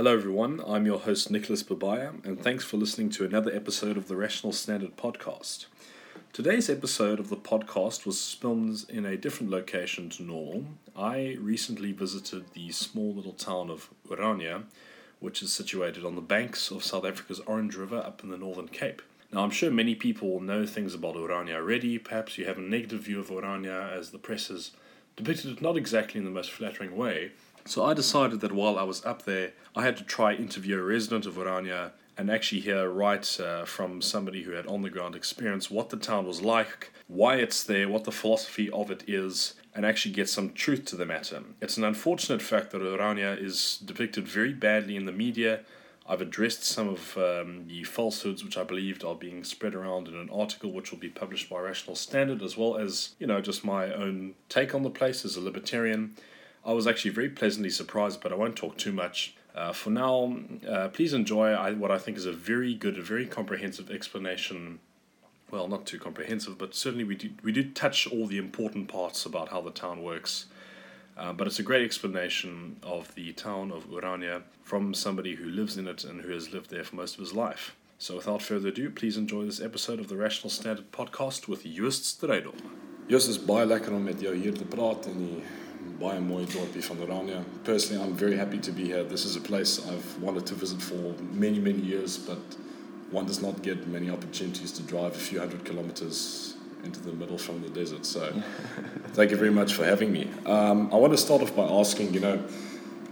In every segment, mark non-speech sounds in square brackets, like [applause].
Hello, everyone. I'm your host, Nicholas Babaya, and thanks for listening to another episode of the Rational Standard podcast. Today's episode of the podcast was filmed in a different location to normal. I recently visited the small little town of Orania, which is situated on the banks of South Africa's Orange River up in the Northern Cape. Now, I'm sure many people know things about Orania already. Perhaps you have a negative view of Orania as the press has depicted it not exactly in the most flattering way. So I decided that while I was up there, I had to try interview a resident of Orania and actually hear right uh, from somebody who had on the ground experience what the town was like, why it's there, what the philosophy of it is, and actually get some truth to the matter. It's an unfortunate fact that Orania is depicted very badly in the media. I've addressed some of um, the falsehoods which I believed are being spread around in an article which will be published by Rational Standard, as well as, you know, just my own take on the place as a libertarian. I was actually very pleasantly surprised, but I won't talk too much. Uh, for now, uh, please enjoy what I think is a very good, a very comprehensive explanation. Well, not too comprehensive, but certainly we do, we do touch all the important parts about how the town works. Uh, but it's a great explanation of the town of Orania from somebody who lives in it and who has lived there for most of his life. So without further ado, please enjoy this episode of the Rational Standard podcast with Joost Strydom. Joost, is baie lekker om met jou hier te baie mooi dorpie van. Personally, I'm very happy to be here. This is a place I've wanted to visit for many, many years, but one does not get many opportunities to drive a few hundred kilometers into the middle from the desert. So, [laughs] thank you very much for having me. Um, I want to start off by asking, you know,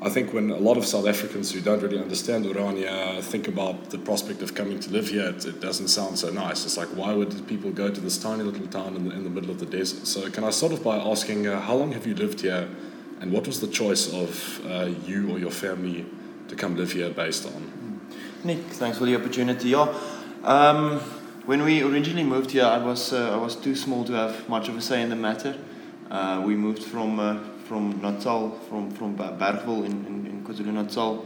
I think when a lot of South Africans who don't really understand Orania think about the prospect of coming to live here, it, it, doesn't sound so nice. It's like, why would people go to this tiny little town in the, in the middle of the desert? So, can I start off by asking, uh, how long have you lived here, and what was the choice of uh, you or your family to come live here based on? Nick, thanks for the opportunity. Yeah. Um, when we originally moved here, I was uh, I was too small to have much of a say in the matter. Uh, we moved from uh, from Natal, from, from Bergville in, in, in KwaZulu Natal,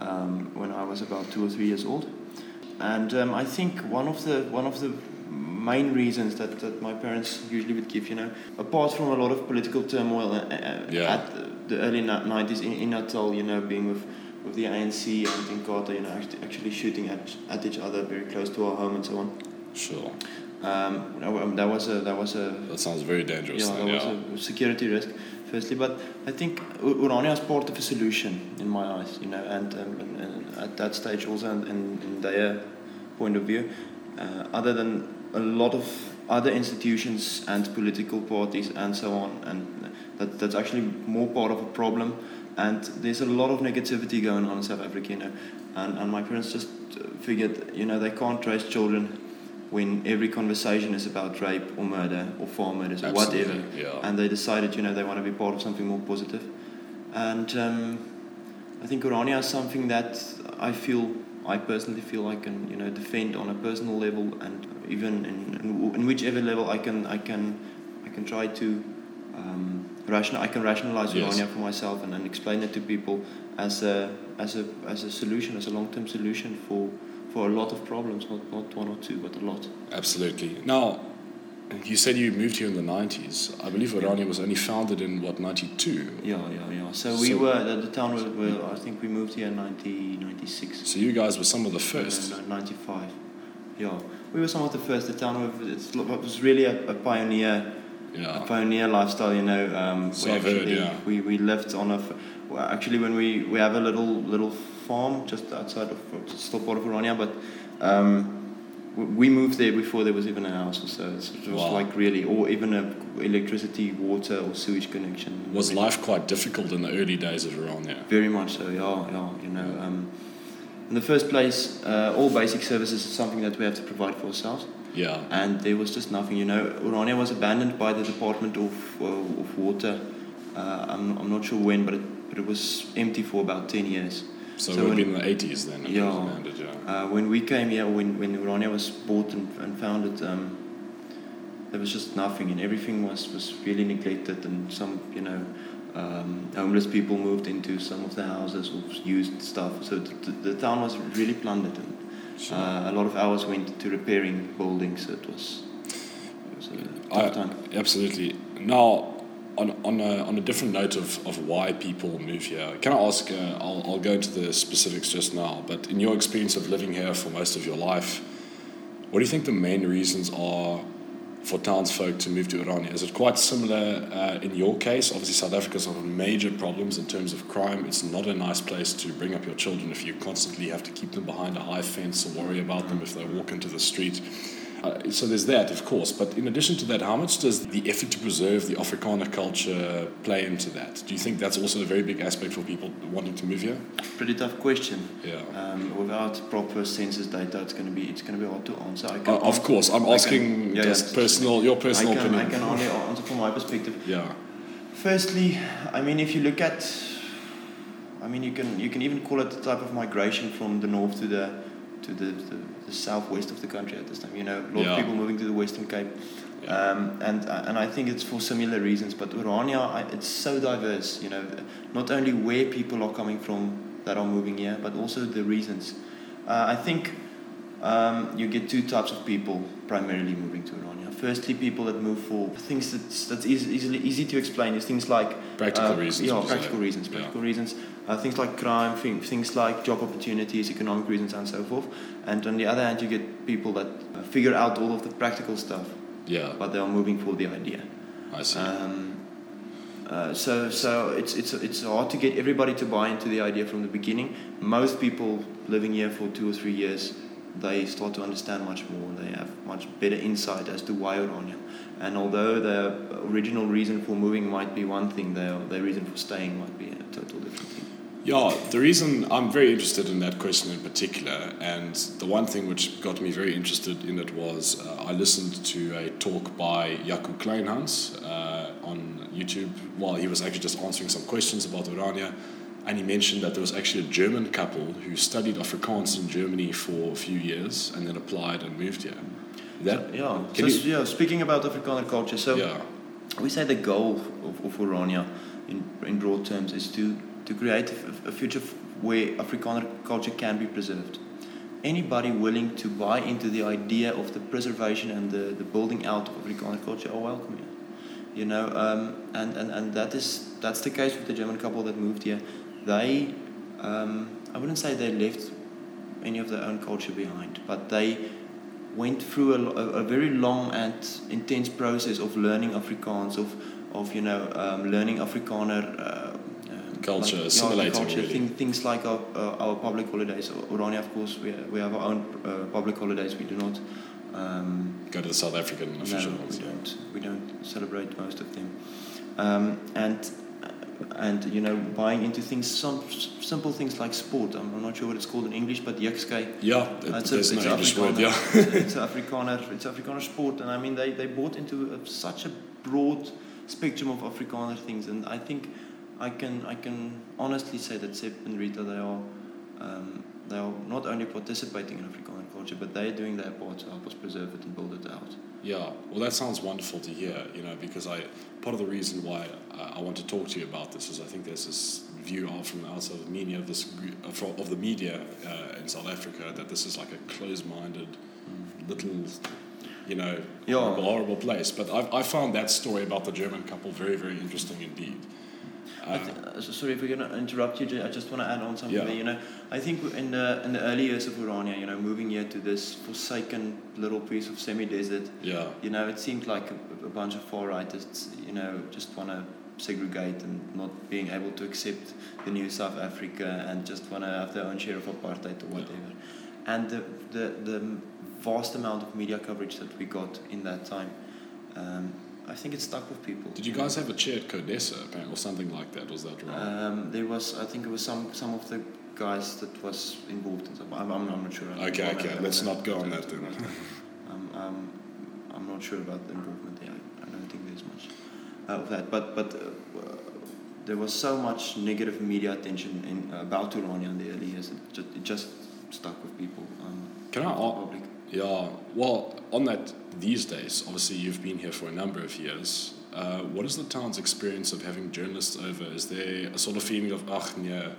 um, when I was about two or three years old. And um, I think one of the one of the main reasons that, that my parents usually would give, you know, apart from a lot of political turmoil uh, uh yeah. at the, the early 90s in, in Natal, you know, being with, with the ANC and Inkatha, you know, actually, actually shooting at, at each other very close to our home and so on. Sure. Um, that was a that was a that sounds very dangerous. Yeah, that yeah. was a security risk firstly. But I think Orania is part of a solution in my eyes, you know, and, um, and, and at that stage also in, in their point of view, uh, other than a lot of other institutions and political parties and so on, and that, that's actually more part of a problem. And there's a lot of negativity going on in South Africa, you know, and, and my parents just figured, you know, they can't raise children when every conversation is about rape or murder or farm murders or whatever. Yeah. And they decided, you know, they want to be part of something more positive. And um, I think Orania is something that I feel, I personally feel I can, you know, defend on a personal level and even in, in, in whichever level I can, I can, I can try to um, rational, I can rationalize yes. Orania for myself and, and explain it to people as a, as a, as a solution, as a long-term solution for for a lot of problems, not, not one or two, but a lot. Absolutely. Now, you said you moved here in the 90s. I believe Orania yeah. was only founded in, what, 92? Yeah, yeah, yeah. So, so we were, the, the town was, well, I think we moved here in 1996. So you guys were some of the first? No, no, 95. Yeah. We were some of the first. The town was, it was really a, a pioneer yeah. a pioneer lifestyle, you know. Um, so we actually, heard, yeah. We, we lived on a, well, actually when we, we have a little little farm just outside of still part of Orania, but um, we moved there before there was even a house or so. So it was wow. like really, or even a electricity, water, or sewage connection. Was life quite difficult in the early days of Orania? Very much so. Yeah, yeah. You know, um, in the first place, uh, all basic services is something that we have to provide for ourselves. Yeah. And there was just nothing. You know, Orania was abandoned by the Department of uh, of Water. Uh, I'm, I'm not sure when, but it, but it was empty for about ten years. So, so it would be in the 80s then? Yeah. Yeah. Uh, when we came here, when, when Orania was bought and, and founded, um, there was just nothing and everything was, was really neglected and some, you know, um, homeless people moved into some of the houses or used stuff. So the, the, the town was really plundered and sure. uh, a lot of hours went to repairing buildings. So it was, it was a tough I, time. Absolutely. Now, on on a, on a different note of, of why people move here, can I ask? Uh, I'll I'll go into the specifics just now. But in your experience of living here for most of your life, what do you think the main reasons are for townsfolk to move to Orania? Is it quite similar uh, in your case? Obviously, South Africa's got major problems in terms of crime. It's not a nice place to bring up your children if you constantly have to keep them behind a high fence or worry about them if they walk into the street. Uh, so there's that, of course. But in addition to that, how much does the effort to preserve the Afrikaner culture play into that? Do you think that's also a very big aspect for people wanting to move here? Pretty tough question. Yeah. Um, without proper census data, it's going to be it's going to be hard to answer. I can Uh, of course, I'm I can- asking yeah, just yeah. personal, your personal I can, opinion. I can only answer from my perspective. yeah. Firstly, I mean, if you look at, I mean, you can you can even call it the type of migration from the north to the to the, the, the southwest of the country at this time. You know, a lot Yeah. of people moving to the Western Cape, Yeah. um, and and I think it's for similar reasons. But Orania, I, it's so diverse. You know, not only where people are coming from that are moving here, but also the reasons. Uh, I think um, you get two types of people primarily moving to Orania. Firstly, people that move for things that's that's easy, easily easy to explain. Is things like Practical uh, reasons, Yeah, practical reasons. Yeah. Practical reasons. Uh, things like crime, thing, things like job opportunities, economic reasons, and so forth. And on the other hand, you get people that uh, figure out all of the practical stuff, Yeah, but they are moving for the idea. I see. Um, uh, so so it's it's it's hard to get everybody to buy into the idea from the beginning. Most people living here for two or three years, they start to understand much more. They have much better insight as to why Orania. And although the original reason for moving might be one thing, their their reason for staying might be a total different thing. Yeah, the reason I'm very interested in that question in particular, and the one thing which got me very interested in it was uh, I listened to a talk by Jaco Kleinhans uh, on YouTube while he was actually just answering some questions about Orania, and he mentioned that there was actually a German couple who studied Afrikaans in Germany for a few years and then applied and moved here. That, yeah. Can so you- yeah, speaking about Afrikaner culture, so yeah, we say the goal of, of Orania in, in broad terms is to, to create a, a future where Afrikaner culture can be preserved. Anybody willing to buy into the idea of the preservation and the, the building out of Afrikaner culture are welcome here. You know, um, and, and, and that is that's the case with the German couple that moved here. They, um, I wouldn't say they left any of their own culture behind, but they went through a, a, a very long and intense process of learning Afrikaans, of, of you know, um, learning Afrikaner uh, um, Culture, like, yeah, assimilating culture, really. thing, things like our, uh, our public holidays. Orania, of course, we, we have our own uh, public holidays. We do not. Um, go to the South African official no, ones. we don't. We don't celebrate most of them, um, and and you know buying into things, some simple things like sport. I'm, I'm not sure what it's called in English, but jukskei. Yeah, Uh, it, it's a- there's no English word. Yeah, it's, it's Afrikaner, it's Afrikaner sport, and I mean they, they bought into a, such a broad spectrum of Afrikaner things, and I think I can I can honestly say that Sepp and Rita they are um, they are not only participating in Afrikaner culture, but they are doing their part to help us preserve it and build it out. Yeah, well, that sounds wonderful to hear. You know, because I part of the reason why I want to talk to you about this is I think there's this view out from the outside of the media of this of the media uh, in South Africa that this is like a closed-minded little, you know, Yeah. horrible, horrible place. But I I found that story about the German couple very very interesting indeed. I th- uh, sorry if we're going to interrupt you. I just want to add on something Yeah. there. You know, I think in the in the early years of Orania, you know, moving here to this forsaken little piece of semi-desert, yeah, you know, it seemed like a, a bunch of far rightists. you know, just want to segregate and not being able to accept the new South Africa and just want to have their own share of apartheid or Yeah. whatever. And the, the the vast amount of media coverage that we got in that time, um, I think it stuck with people. Did you guys have a chair at apparently, or something like that? Was that right? Um, there was, I think it was some some of the guys that was involved in some. I'm, I'm, I'm not sure. I don't Okay, okay, I'm- let's I'm- not go on I'm- that then. [laughs] Um, um, I'm not sure about the involvement there. I, I don't think there's much uh, of that. But but uh, uh, there was so much negative media attention in, about Orania in the early years. It just, it just stuck with people. Um, Can I the a- public. Yeah, well, on that, these days, obviously you've been here for a number of years. Uh, what is the town's experience of having journalists over? Is there a sort of feeling of, ach, yeah,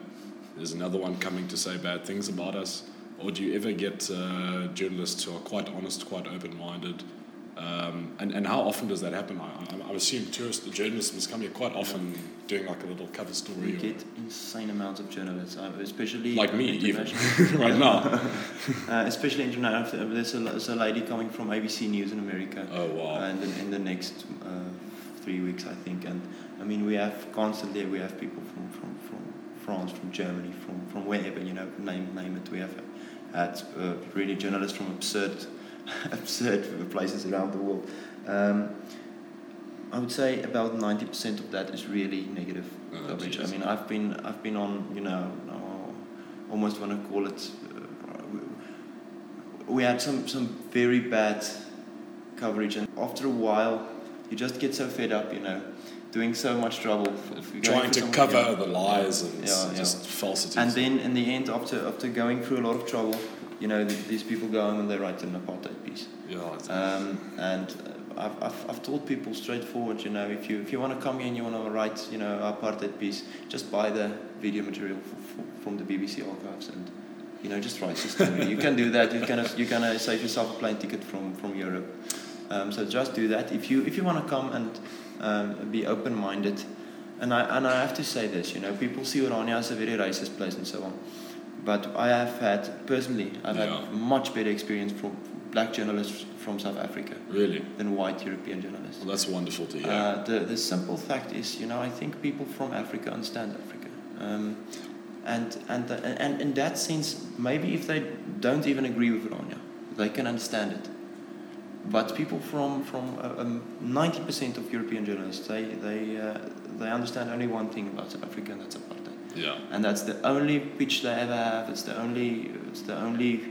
there's another one coming to say bad things about us? Or do you ever get uh, journalists who are quite honest, quite open minded, Um, and, and how often does that happen? I, I, I assume tourists, the journalists must come here quite often doing like a little cover story. We get insane amounts of journalists, uh, especially like uh, me, even [laughs] right now. [laughs] uh, especially international. There's a, there's a lady coming from ABC News in America. Oh wow! and in, in the next uh, three weeks, I think. And I mean, we have constantly we have people from, from, from France, from Germany, from, from wherever you know, name name it. We have had uh, really journalists from absurd [laughs] absurd places around the world. Um, I would say about ninety percent of that is really negative Oh, coverage. I mean, I've been I've been on you know uh, almost want to call it. Uh, we, we had some some very bad coverage, and after a while, you just get so fed up, you know, doing so much trouble. Trying to cover the lies and Yeah, yeah. just falsities. And then in the end, after after going through a lot of trouble, you know, these people go home and they write an apartheid piece. yeah, Um, and uh, I've, I've, I've told people straightforward, you know, if you if you want to come here and you want to write, you know, apartheid piece, just buy the video material f f from the BBC archives and, you know, just write your [laughs] you can do that. You can you're gonna save yourself a plane ticket from from Europe. Um, so just do that. If you if you want to come and um, be open-minded, and I and I have to say this, you know, people see Orania as a very racist place and so on. But I have had personally, I've Yeah. had much better experience from black journalists from South Africa really. than white European journalists. Well, that's wonderful to hear. Uh, the, the simple fact is, you know, I think people from Africa understand Africa. Um, and, and, the, and in that sense, maybe if they don't even agree with Orania, they can understand it. But people from, from uh, um, 90% of European journalists, they, they, uh, they understand only one thing about South Africa, and that's apartheid. Yeah. And that's the only pitch they ever have. It's the only, it's the only,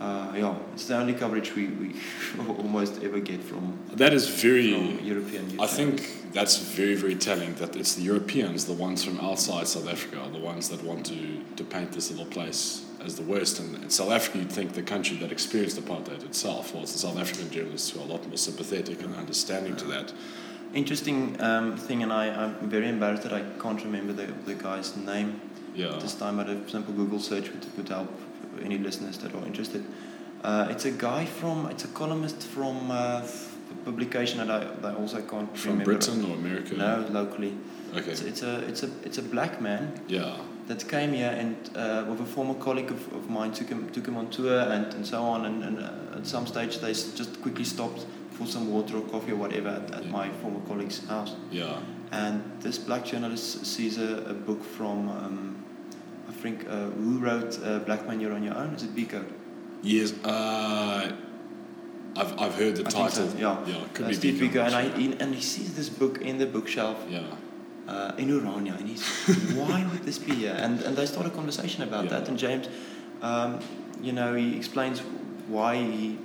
uh, yeah, it's the only coverage we, we [laughs] almost ever get from, That is very. from European I think that's very, very telling that it's the Europeans, the ones from outside South Africa, are the ones that want to, to paint this little place as the worst. And in South Africa, you'd think the country that experienced apartheid itself, it's the South African journalists who are a lot more sympathetic and understanding to that. Interesting um, thing, and I, I'm very embarrassed that I can't remember the, the guy's name Yeah. at this time, but a simple Google search would, would help any listeners that are interested. Uh, it's a guy from, it's a columnist from uh, a publication that I, that I also can't From remember. Britain or America? No, locally. Okay. It's, it's, a, it's, a, it's a black man Yeah. that came here and uh, with a former colleague of, of mine took him took him on tour and, and so on and, and uh, at some stage they just quickly stopped for some water or coffee or whatever at, at Yeah. my former colleague's house Yeah. and this black journalist sees a, a book from um, I think uh, who wrote uh, Black Man You're on Your Own is it Biko Yes. Uh, I've, I've heard the I think so, title. yeah. Yeah. it Could uh, be Steve Biko, and, I, he, and he sees this book in the bookshelf Yeah. uh, in Orania, and he's why would this be here? And and they start a conversation about Yeah. that. And James, um, you know, he explains why he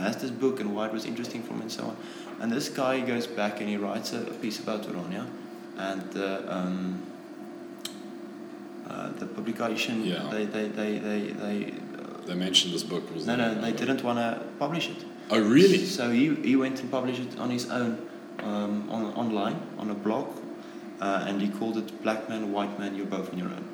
has this book and why it was interesting for him and so on. And this guy goes back and he writes a, a piece about Orania, and the um, uh, the publication Yeah. they they they they. they uh, They mentioned this book. Was no, no, they didn't want to publish it. Oh, really? So he, he went and published it on his own um, on, online, on a blog, uh, and he called it Black Man, White Man, You're Both on Your Own.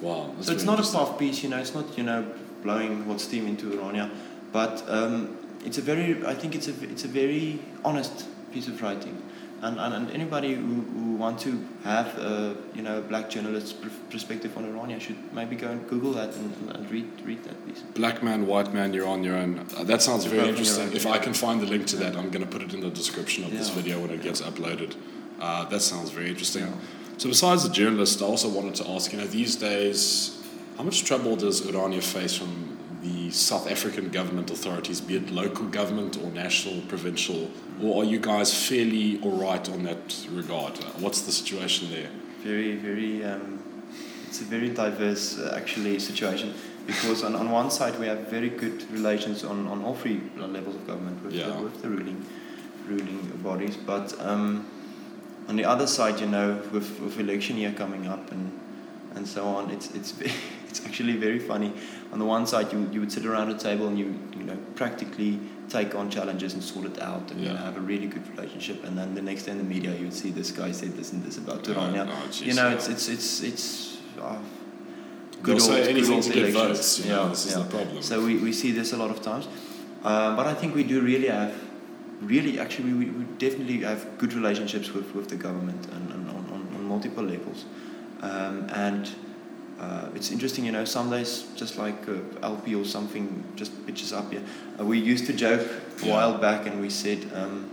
Wow. so it's not a soft piece, you know, it's not, you know, blowing hot steam into Orania, but um, it's a very, I think it's a, it's a very honest piece of writing. And, and, and anybody who, who want to have a, you know, a black journalist's pr- perspective on Orania should maybe go and Google that and, and, and read, read that piece. Black man, white man, you're on your own. Uh, that sounds You're very both on your interesting. own, If yeah. I can find the link to that, I'm going to put it in the description of this video when it gets uploaded. Uh, that sounds very interesting. Yeah. So, besides the journalist, I also wanted to ask you know, these days, how much trouble does Orania face from the South African government authorities, be it local government or national, provincial, or are you guys fairly all right on that regard? What's the situation there? very very um, it's a very diverse uh, actually situation because on, on one side we have very good relations on, on all three levels of government with, Yeah. the, with the ruling ruling bodies but um, on the other side you know with, with election year coming up and and so on it's it's [laughs] it's actually very funny. On the one side you, you would sit around a table and you you know practically take on challenges and sort it out and you know, have a really good relationship. And then the next day in the media you would see this guy said this and this about Oh, Turania oh, you know, yeah. it's it's it's it's uh, They'll say good anything old to get votes, you know, this is the problem. So we, we see this a lot of times, uh, but I think we do really have really, actually, we, we definitely have good relationships with, with the government and, and on, on, on multiple levels. Um, and uh, it's interesting, you know, some days just like uh, LP or something just pitches up here. Uh, we used to joke a while back and we said um,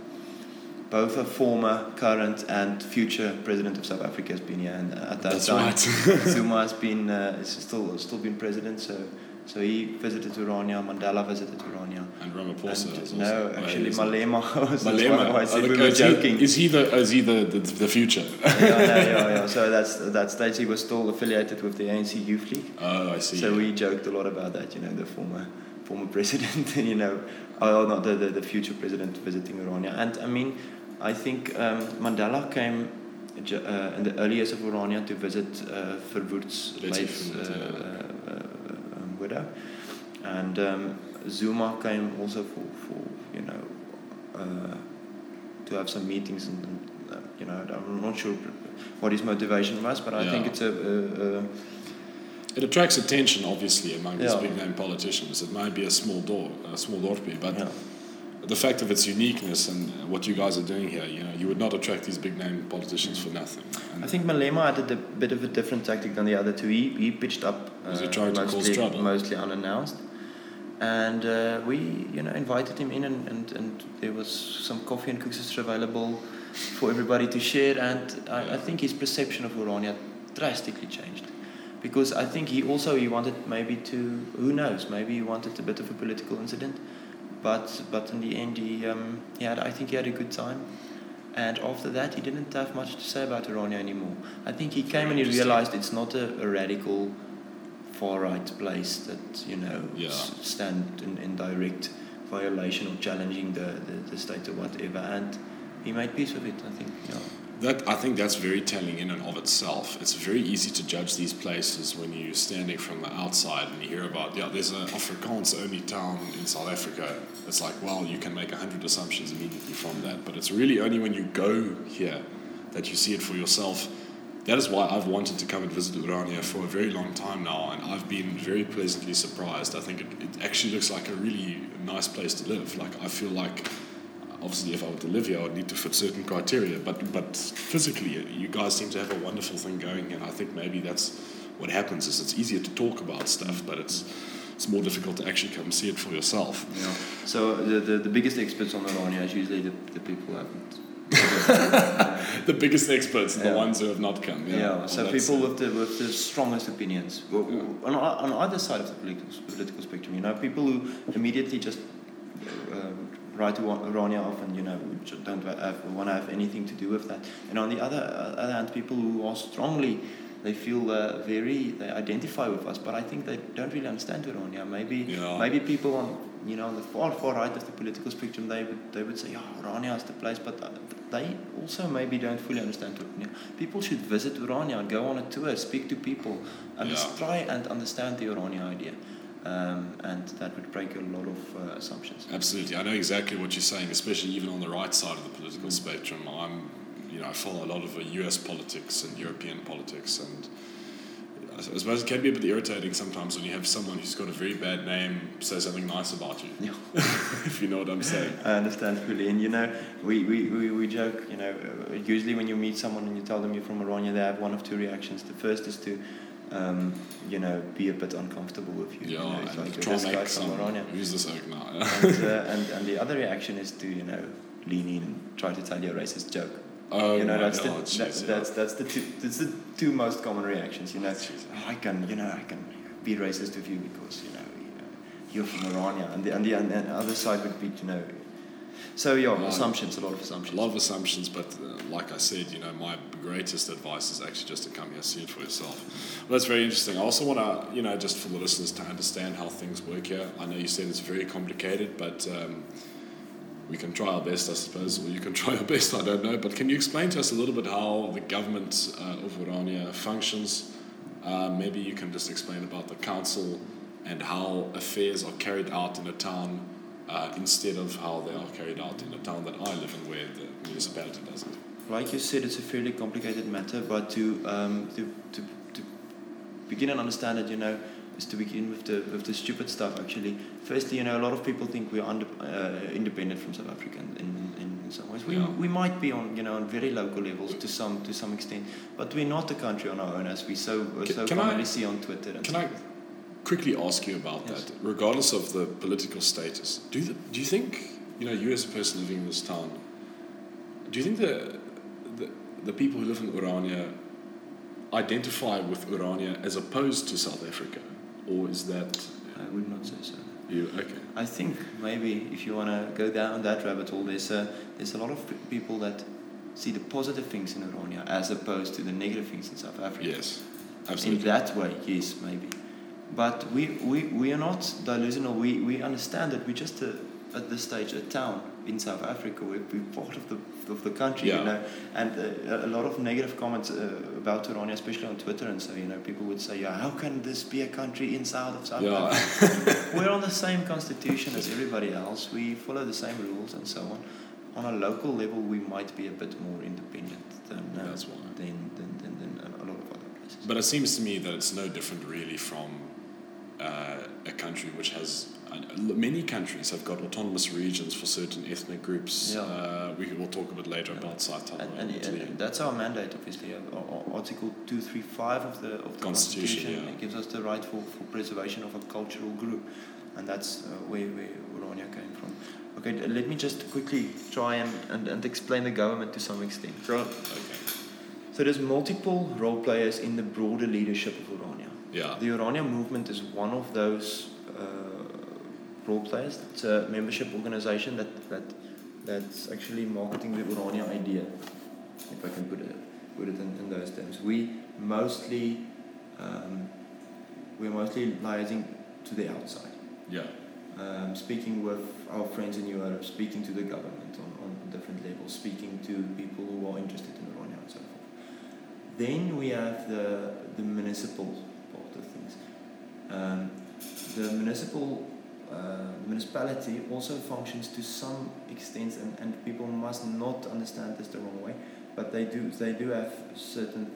both a former, current, and future president of South Africa has been here. And at that That's time, right. [laughs] Zuma has [laughs] been uh, is still still been president. So so he visited Orania, Mandela visited Orania. And Ramaphosa And, also. no, actually Malema [laughs] was Malema. I said Oh, we were is he- joking. Is he the is he the, the, the future? yeah, no, yeah, yeah. So that's at that stage he was still affiliated with the ANC Youth League. Oh, I see. So we joked a lot about that, you know, the former former president, [laughs] you know, oh, not the, the, the future president visiting Orania. And I mean, I think um, Mandela came uh, in the early years of Orania to visit uh, Verwoerd's late Verwoerd, uh, yeah. widow. And um, Zuma came also for, for you know, uh, to have some meetings and, and uh, you know, I'm not sure what his motivation was, but I think it's a, a, a It attracts attention, obviously, among these big name politicians. It might be a small door, a small dorpy, but yeah. The fact of its uniqueness and what you guys are doing here, you know, you would not attract these big name politicians for nothing. And I think Malema had a bit of a different tactic than the other two. He, he pitched up uh, he trying to cause mostly, mostly unannounced. And uh, we, you know, invited him in, and, and, and there was some coffee and cookies available for everybody to share. And I, I think his perception of Orania drastically changed, because I think he also he wanted maybe to, who knows, maybe he wanted a bit of a political incident, but but in the end he um, he had I think he had a good time. And after that, he didn't have much to say about Orania anymore. I think he came and he realized it's not a, a radical far right place that you know Yeah. s- stand in, in direct violation or challenging the, the, the state or whatever. And he made peace with it. I think. Yeah. That I think that's very telling in and of itself. It's very easy to judge these places when you're standing from the outside and you hear about yeah, there's an Afrikaans only town in South Africa. It's like well, you can make a hundred assumptions immediately from that, but it's really only when you go here that you see it for yourself. That is why I've wanted to come and visit Orania for a very long time now, and I've been very pleasantly surprised. I think it, it actually looks like a really nice place to live. Like I feel like obviously if I were to live here, I would need to fit certain criteria. But but physically, you guys seem to have a wonderful thing going, and I think maybe that's what happens. Is it's easier to talk about stuff, but it's it's more difficult to actually come see it for yourself. Yeah. So the, the, the biggest experts on the Orania is usually the, the people who haven't. [laughs] The biggest experts are the ones who have not come. Yeah. Yeah, so that's, people with the with the strongest opinions Well, Yeah. on, on either side of the political, political spectrum. You know, people who immediately just uh, to Orania off and you know don't want to have anything to do with that. And on the other uh, other hand, people who are strongly they feel uh, very they identify with us, but I think they don't really understand Orania. Maybe Yeah. maybe people on you know on the far far right of the political spectrum they would they would say, "Oh, Orania is the place," but uh, they also maybe don't fully understand Orania. People should visit Orania and go on a tour, speak to people, and Yeah. just try and understand the Orania idea. Um, and that would break a lot of uh, assumptions. Absolutely, I know exactly what you're saying, especially even on the right side of the political spectrum. I'm, you know, I follow a lot of uh, U.S. politics and European politics, and I suppose it can be a bit irritating sometimes when you have someone who's got a very bad name say something nice about you, Yeah. [laughs] if you know what I'm saying. I understand fully. And you know, we, we, we, we joke, you know, uh, usually when you meet someone and you tell them you're from Orania, they have one of two reactions. The first is to, um, you know, be a bit uncomfortable with you. Yeah, you know, it's and like, try this and guy make from some. Orania. Who's this oak now? and, [laughs] uh, and, and the other reaction is to, you know, lean in and try to tell you a racist joke. oh you know, that's, God, the, jeez, that, yeah. that's, that's, the two, that's the two most common reactions, you know. Jeez. I can, you know, I can be racist with you because, you know, you're from Orania. And the, and the, and the other side would be, you know, so yeah, assumptions, a lot of assumptions. A lot of assumptions, but uh, like I said, you know, my greatest advice is actually just to come here, see it for yourself. Well, that's very interesting. I also want to, you know, just for the listeners to understand how things work here. I know you said it's very complicated, but um, we can try our best, I suppose, or you can [laughs] try your best, I don't know. But can you explain to us a little bit how the government uh, of Orania functions? Uh, maybe you can just explain about the council and how affairs are carried out in a town uh, instead of how they are carried out in a town that I live in where the municipality does it. Like you said, it's a fairly complicated matter, but to, um, to, to, to begin and understand it, you know, is to begin with the, with the stupid stuff actually. Firstly, you know, a lot of people think we are under, uh, independent from South Africa in, in in some ways. We, Yeah. we might be on you know on very local levels to some to some extent, but we're not a country on our own as we so Ca- so can I- commonly see on Twitter. And Can I. quickly ask you about Yes. that? Regardless of the political status, do you, do you think you know you as a person living in this town? Do you think the the, the people who live in Orania identify with Orania as opposed to South Africa, or is that I would not say so. you? Okay. I think maybe if you want to go down that rabbit hole, there's a, there's a lot of people that see the positive things in Orania as opposed to the negative things in South Africa. Yes. Absolutely. In that way, yes, maybe. But we, we, we are not delusional. We, we understand that we're just a, at this stage a town in South Africa. We're, we're part of the, of the country, Yeah. you know. And uh, a lot of negative comments uh, about Orania, especially on Twitter and so, you know, people would say, yeah, how can this be a country inside of South Yeah. Africa? [laughs] We're on the same constitution as everybody else. We follow the same rules and so on. On a local level, we might be a bit more independent than, uh, That's than, than, than, than a lot of other places. But it seems to me that it's no different really from uh, a country which has uh, many countries have got autonomous regions for certain ethnic groups. Yeah. Uh, we will talk a bit later about South Tyrol. And, and, and that's our mandate, obviously. Uh, Ar- Ar- Article 235 of the, of the Constitution, Constitution, yeah. it gives us the right for, for preservation of a cultural group. And that's uh, where, where Orania came from. Okay, let me just quickly try and, and, and explain the government to some extent. okay. So there's multiple role players in the broader leadership of Orania. Yeah. The Orania movement is one of those uh, role players. It's a membership organization that, that that's actually marketing the Orania idea, if I can put it put it in, in those terms. We mostly um, we're mostly liaising to the outside, Yeah. um, speaking with our friends in Europe, speaking to the government on, on different levels, speaking to people who are interested in Orania and so forth. Then we have the the municipal part of things. Um, the municipal uh, municipality also functions to some extent, and, and people must not understand this the wrong way, but they do they do have certain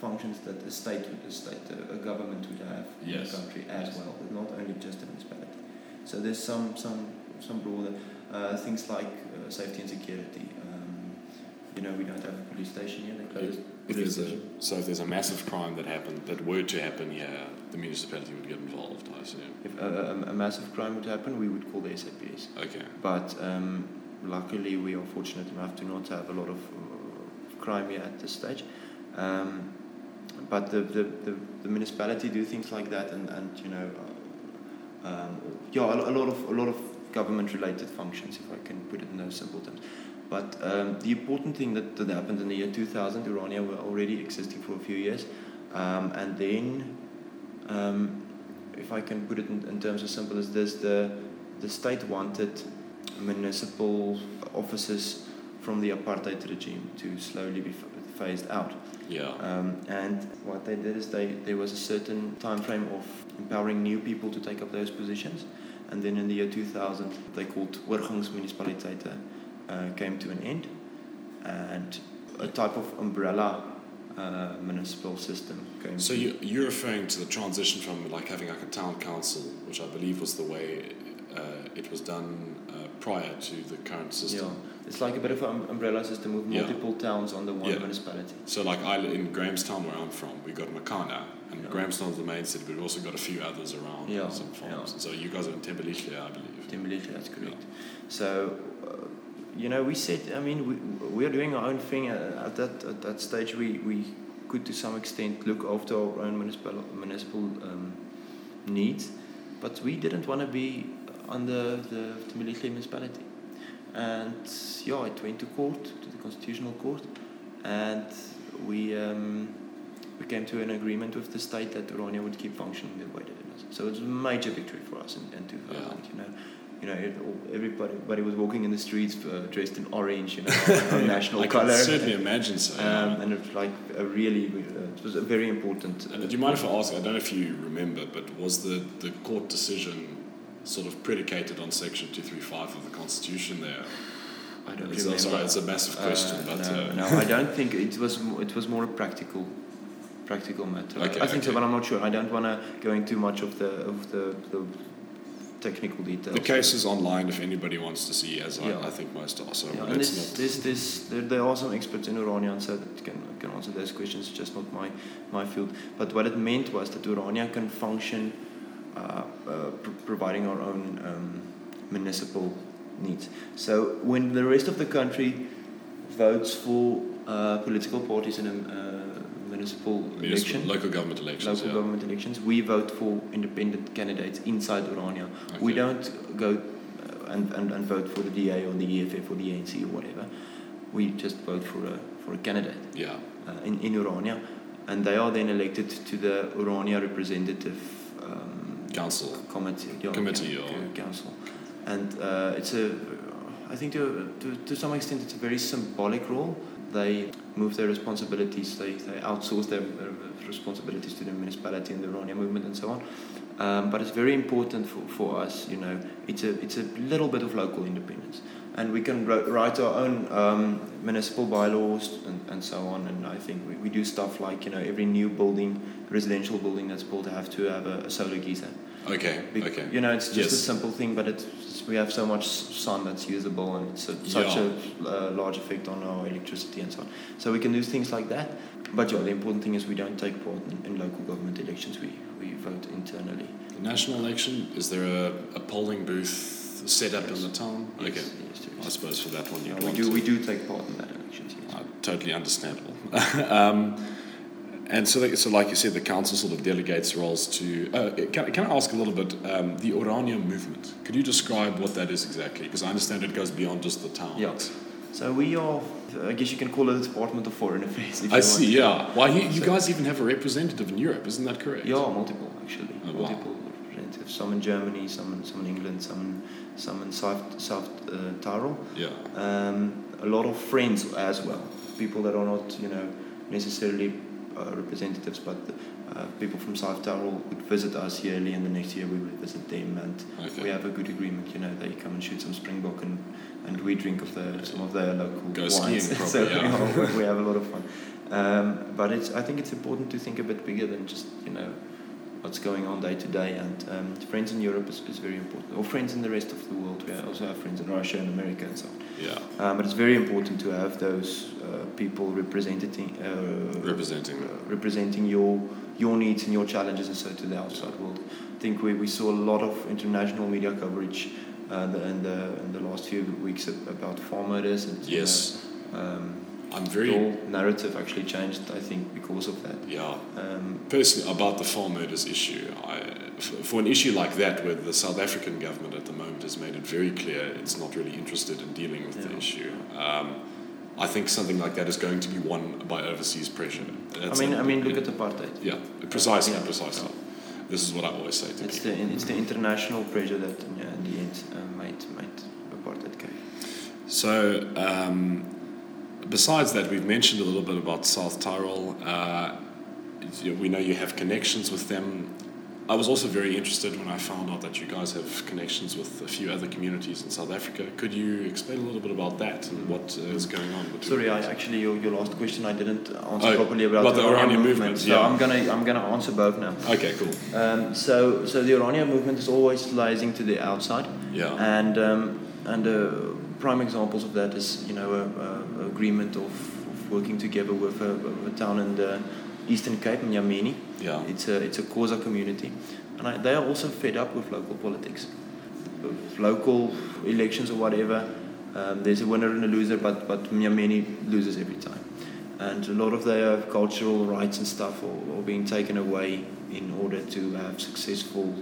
functions that a state would a state a, a government would have in the country as Yes. well, not only just a municipality. So there's some some some broader uh, things like uh, safety and security. Um, you know, we don't have a police station here. They closed. If there's a, so if there's a massive crime that happened that were to happen here, the municipality would get involved. I assume. If a, a, a massive crime would happen, we would call the SAPS. Okay. But um, luckily, we are fortunate enough to not have a lot of uh, crime here at this stage. Um, but the, the, the, the municipality do things like that, and, and you know, uh, um, yeah, a, a lot of a lot of government-related functions, if I can put it in those simple terms. But um, the important thing that, that happened in the year 2000, Orania were already existing for a few years, um, and then, um, if I can put it in, in terms as simple as this, the the state wanted municipal offices from the apartheid regime to slowly be phased out. Yeah. Um, and what they did is they there was a certain time frame of empowering new people to take up those positions. And then in the year 2000, they called Oorgangsmunisipaliteite uh, came to an end, and a type of umbrella uh, municipal system came. So you, you're referring to the transition from like having like a town council, which I believe was the way uh, it was done uh, prior to the current system. Yeah, it's like a bit of an umbrella system with Yeah. multiple towns under one Yeah. municipality. So like I in Grahamstown where I'm from, we got Makana, and Yeah. Grahamstown's the main city, but we've also got a few others around, Yeah, some farms. yeah. So you guys are in Tembelihle, I believe. Tembelihle, that's correct. So, uh, you know, we said, I mean, we, we are doing our own thing. At, that, at that stage, we, we could to some extent look after our own municipal, municipal um, needs, but we didn't want to be under the Tembelihle municipality. And yeah, it went to court, to the Constitutional Court, and we, um, we came to an agreement with the state that Orania would keep functioning the way that it does. So it's a major victory for us in, in 2000, Yeah. you know. You know, it, everybody, everybody was walking in the streets uh, dressed in orange, you know, [laughs] our national I color. can certainly imagine so. yeah. Um, and it was like a really, uh, it was a very important. And do you mind if I ask? I don't know if you remember, but was the, the court decision sort of predicated on Section two three five of the Constitution? There, I don't it's, remember. sorry, it's a massive question, Uh, but no, uh, no, I don't think it was. It was more a practical, practical matter. I- Okay, I think so, but I'm not sure. I don't want to go into much of the of the, the technical details. The case is online if anybody wants to see, as Yeah. I, I think most are. So Yeah, and there's, not. there's, there's, there, there are some experts in Orania, so that can, can answer those questions, just not my, my field. But what it meant was that Orania can function uh, uh, pr- providing our own um, municipal needs. So when the rest of the country votes for uh, political parties in a uh, municipal Municipal- election, local government elections. local yeah. government elections, we vote for independent candidates inside Orania. We Okay. don't go uh, and, and, and vote for the DA or the EFF or the ANC or whatever. We just vote for a, for a candidate Yeah. uh, in, in Orania. And they are then elected to the Orania Representative um, Council. Committee, yeah, Committee, or- Council. And uh, it's a, I think to, to, to some extent it's a very symbolic role. They move their responsibilities, they, they outsource their responsibilities to the municipality and the Orania movement and so on. Um, but it's very important for, for us, you know, it's a, it's a little bit of local independence. And we can wri- write our own um, municipal bylaws and, and so on. And I think we, we do stuff like, you know, every new building, residential building that's built have to have a, a solar geyser. Okay. Bec- Okay. You know, it's just a simple thing, but it's we have so much sun that's usable, and it's a, such Yeah. a uh, large effect on our electricity and so on. So we can do things like that. But yeah, the important thing is we don't take part in, in local government elections. We we vote internally. The national election, is there a, a polling booth set up Yes. in the town? Yes, Okay. yes. I suppose for that one Yeah, you'd we do to. we do take part in that election. Yes. Uh, totally understandable. [laughs] um, and so, like- so, like you said, the council sort of delegates roles to. Uh, can, can I ask a little bit um, the Orania movement? Could you describe what that is exactly? Because I understand it goes beyond just the town. Yeah. So we are, I guess you can call it the Department of Foreign Affairs. If I see. want. Yeah. Why you, you So- guys even have a representative in Europe? Isn't that correct? Yeah, multiple actually. Oh, wow. multiple representatives. Some in Germany, some in, some in England, some in, some in South South uh, Tyrol. Yeah. um, a lot of friends as well. People that are not, you know, necessarily uh, representatives, but uh, people from South Tyrol would visit us yearly, and the next year we would visit them, and Okay. we have a good agreement. You know, they come and shoot some springbok, and, and we drink of the some of their local Go wines. skiing [laughs] so yeah. we, we have a lot of fun. Um, but it's I think it's important to think a bit bigger than just you know what's going on day to day. And um, friends in Europe is, is very important, or friends in the rest of the world. We also have friends in Russia and America and so on. Yeah. Um, but it's very important to have those uh, people representing uh, Representing. uh, representing your your needs and your challenges and so to the outside world. I think we, we saw a lot of international media coverage uh, the, in, the, in the last few weeks about farm murders and you Yes. know, um, I'm the very. whole narrative actually changed I think because of that. Yeah. Um, Personally, about the farm murders issue, I, for an issue like that, where the South African government at the moment has made it very clear it's not really interested in dealing with the issue, um, I think something like that is going to be won by overseas pressure. That's I mean I mean look at apartheid. Yeah, precisely, Yeah. precisely. This is what I always say to It's people. the it's the international pressure that in, in the end uh, made made apartheid go. So, um, besides that, we've mentioned a little bit about South Tyrol. Uh, we know you have connections with them. I was also very interested when I found out that you guys have connections with a few other communities in South Africa. Could you explain a little bit about that and what uh, is going on? between Sorry, I actually your, your last question I didn't answer Oh, properly about, about the Orania Orania movement. movement, So yeah. I'm gonna I'm gonna answer both now. Okay, cool. Um, so so the Orania movement is always liaising to the outside, Yeah. and um, and uh, prime examples of that is you know a, a agreement of, of working together with a, a town in the Eastern Cape, Nyameni. Yeah. It's a it's a Xhosa community, and I, they are also fed up with local politics, with local elections or whatever. Um, there's a winner and a loser, but but Nyameni loses every time, and a lot of their cultural rights and stuff are, are being taken away in order to have successful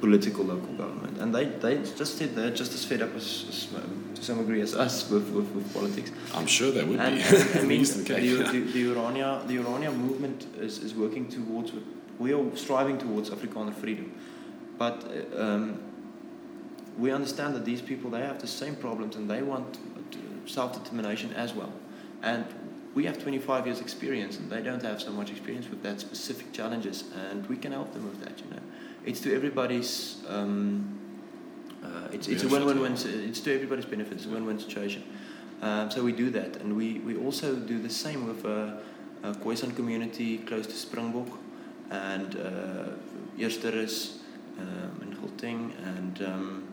political local government. And they, they just said they're just as fed up as, as um, to some degree as us with, with, with politics. I'm sure they would And, be. and, [laughs] I mean, the, the, the, Orania, the Orania movement is, is working towards, we are striving towards Afrikaner freedom. But uh, um, we understand that these people, they have the same problems and they want self-determination as well. And we have 25 years experience and they don't have so much experience with that specific challenges and we can help them with that, you know. It's to everybody's, um, uh, it's, it's a win-win-win, it's to everybody's benefit, it's a win-win situation. Um, so we do that, and we, we also do the same with uh, a Khoisan community close to Springbok, and uh, Eersterus um, in thing, and um,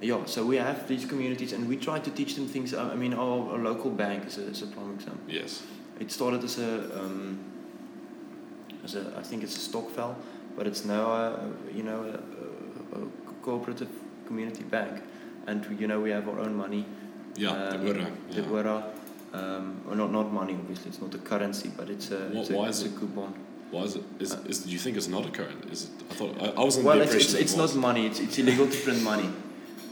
yeah, so we have these communities, and we try to teach them things. I I mean, our, our local bank is a, is a prime example. Yes. It started as a, um, as a, I think it's a stokvel, but it's now a, you know, a, a, a cooperative community bank, and we, you know we have our own money. Yeah, um, the Ora. The Yeah. Ora, um, well, not not money obviously. It's not a currency, but it's a, Why- it's a, why it's is a coupon. Why is it? Is, Uh, is, do you think it's not a current? Is it? I thought I, I was under Well, the it's, it's, it's not money. It's, it's illegal to print money.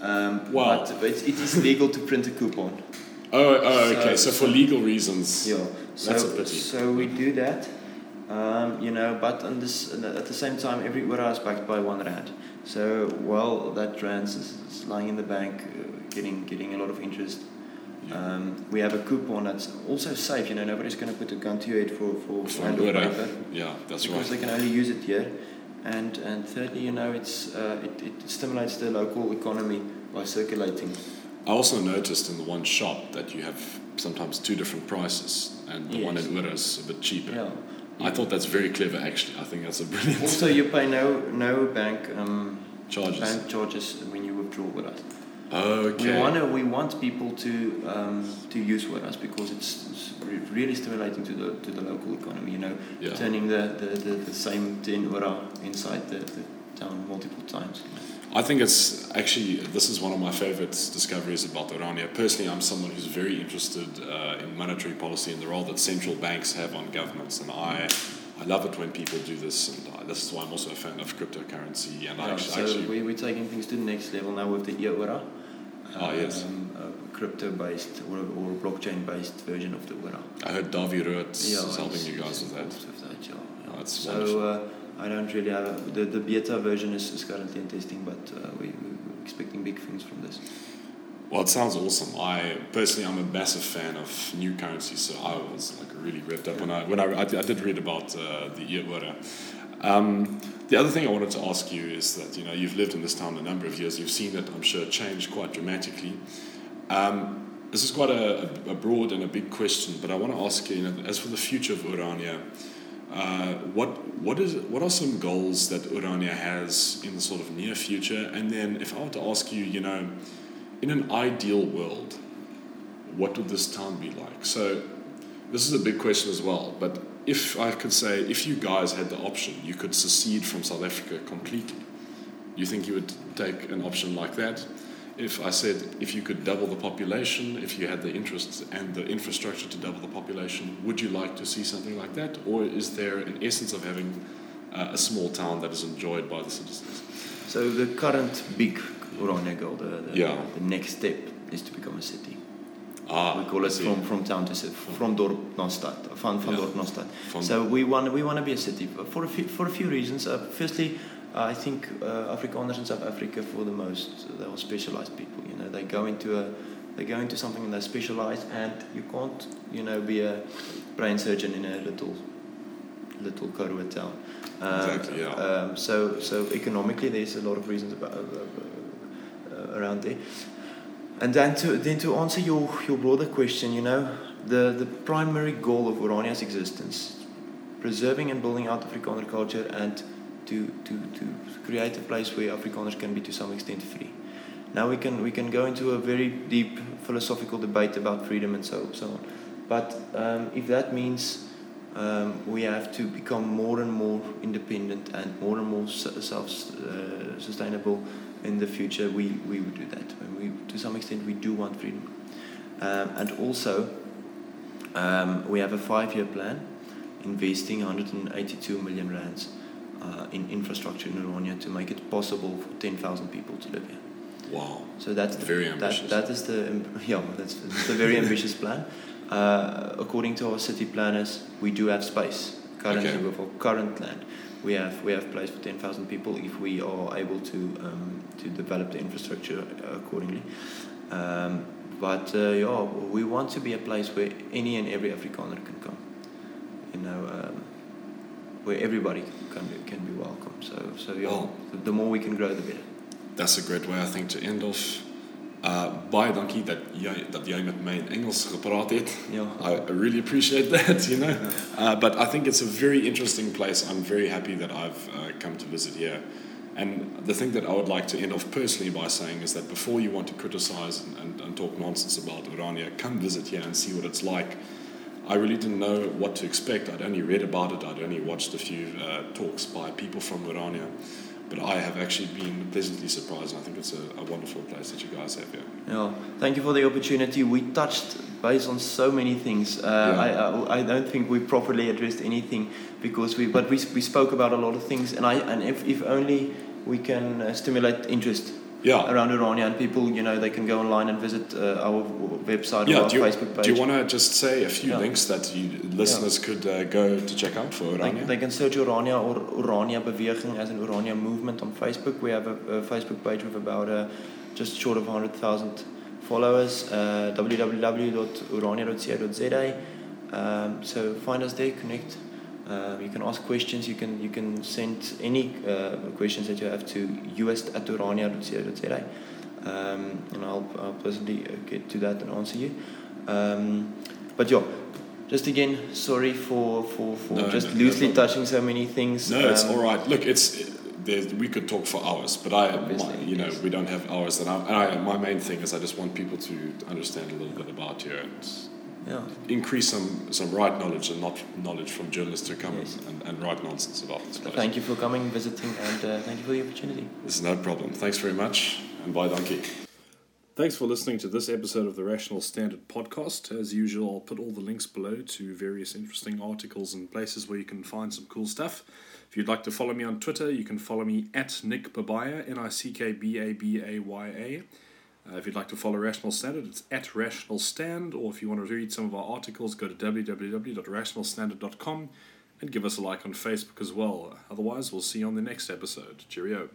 Um, Wow. But, but it's, it is legal to print a coupon. Oh, oh, okay. So, So- for legal reasons. Yeah. That's so, a pity. So we do that, um, you know, but on this, at the same time, every Ora is backed by one rand. So while that rand is, is lying in the bank, uh, getting getting a lot of interest, Yeah. um, we have a coupon that's also safe. You know, nobody's going to put a gun to your head for for For rand an or Ora. paper Yeah, that's because right. they can only use it here. And and thirdly, you know, it's uh, it, it stimulates the local economy by circulating. I also noticed in the one shop that you have sometimes two different prices, and the one in Ora is a bit cheaper. Yeah. I thought that's very clever. Actually, I think that's a brilliant Also, you pay no no bank um, charges. bank charges when you withdraw with us. Okay. We want we want people to um, to use with us because it's, it's re- really stimulating to the to the local economy. You know, Yeah. turning the, the, the, the same ten Ora inside the, the town multiple times. I think it's actually this is one of my favorite discoveries about the Orania. Personally, I'm someone who's very interested uh, in monetary policy and the role that central banks have on governments, and I. I love it when people do this, and uh, this is why I'm also a fan of cryptocurrency. And I Yeah, actually, so actually we, we're taking things to the next level now with the Ora. Ah, yes. Um, a crypto-based or, or blockchain-based version of the Ora. I heard Davi Ruot Yeah, is helping you guys with that. with that, yeah, yeah. Oh, that's so wonderful. uh, I don't really have a, the the beta version is, is currently in testing, but uh, we, we're expecting big things from this. Well, it sounds awesome. I personally, I'm a massive fan of new currencies, so I was like really ripped up when I when I, I, did- read about uh, the Ora. Um, the other thing I wanted to ask you is that you know you've lived in this town a number of years. You've seen it, I'm sure, change quite dramatically. Um, this is quite a, a broad and a big question, but I want to ask you, you know, as for the future of Orania, uh, what what is what are some goals that Orania has in the sort of near future? And then, if I were to ask you, you know, in an ideal world, what would this town be like? So, this is a big question as well. But if I could say, if you guys had the option, you could secede from South Africa completely. You think you would take an option like that? If I said, if you could double the population, if you had the interest and the infrastructure to double the population, would you like to see something like that? Or is there an essence of having uh, a small town that is enjoyed by the citizens? So the current big Orania goal, the, the, Yeah. the next step is to become a city. Ah, we call it from, from town to city, from dorp naar stad, van, van Yeah. dorp naar stad. So we want we want to be a city for a few, for a few reasons. Uh, firstly, I think uh, Afrikaners in South Africa, for the most, they are specialized people. You know, they go into a they go into something and they specialize, and you can't you know be a brain surgeon in a little little Karoo town. Um, Exactly, yeah. Um, so so economically, there's a lot of reasons about uh, uh, around there. And then to then to answer your, your broader question, you know, the, the primary goal of Orania's existence, preserving and building out Afrikaner culture and to, to, to create a place where Afrikaners can be to some extent free. Now we can we can go into a very deep philosophical debate about freedom and so so on. But um, if that means um, we have to become more and more independent and more and more self uh, sustainable in the future, we, we would do that. And we, to some extent, we do want freedom. Um, and also, um, we have a five-year plan investing 182 million rands uh, in infrastructure in Orania to make it possible for 10,000 people to live here. Wow. So that's the, Very ambitious. That, that is the [laughs] yeah, that's, that's a very [laughs] ambitious plan. Uh, according to our city planners, we do have space currently Okay. with our current land. We have we have place for ten thousand people if we are able to um, to develop the infrastructure accordingly. Um, but uh, yeah, we want to be a place where any and every Afrikaner can come. You know, um, where everybody can be, can be welcome. So so yeah, Well- the, the more we can grow, the better. That's a great way I think to end off. Uh, baie dankie dat jy dat jy met my in Engels gepraat het. Yeah. I, I really appreciate that, you know. Uh, but I think it's a very interesting place. I'm very happy that I've uh, come to visit here. And the thing that I would like to end off personally by saying is that before you want to criticize and, and, and talk nonsense about Orania, come visit here and see what it's like. I really didn't know what to expect. I'd only read about it, I'd only watched a few uh, talks by people from Orania. But I have actually been pleasantly surprised, and I think it's a, a wonderful place that you guys have here. Yeah, thank you for the opportunity. We touched base on so many things. Uh, Yeah. I, I I don't think we properly addressed anything because we but we, we spoke about a lot of things and I and if, if only we can uh, stimulate interest Yeah. around Orania and people you know they can go online and visit uh, our website or our you, Facebook page. do you want to just say a few Yeah. links that you listeners could uh, go to check out for They, Orania? they can search Orania or Orania Beweging as an Orania movement on Facebook. We have a, a Facebook page with about uh, just short of 100,000 followers. Uh, www.orania.co.za. Um, so find us there, connect. Um, you can ask questions. You can you can send any uh, questions that you have to us at orania.co.za. Um, and I'll, I'll personally uh, get to that and answer you. Um, but yeah, just again, sorry for for, for No, just no, no loosely problem. touching so many things. No, it's Um, all right. Look, it's we could talk for hours, but I, my, you know, we don't have hours. And, I, and I, my main thing is I just want people to understand a little bit about you and Yeah. increase some some right knowledge and not knowledge from journalists who come Yes. and, and write nonsense about this place. Thank you for coming, visiting, and uh, thank you for the opportunity. This is no problem. Thanks very much, and bye, donkey. Thanks for listening to this episode of the Rational Standard podcast. As usual, I'll put all the links below to various interesting articles and places where you can find some cool stuff. If you'd like to follow me on Twitter, you can follow me at Nick Babaya, N I C K B A B A Y A. Uh, if you'd like to follow Rational Standard, it's at Rational Stand, or if you want to read some of our articles, go to www.rationalstandard.com and give us a like on Facebook as well. Otherwise, we'll see you on the next episode. Cheerio.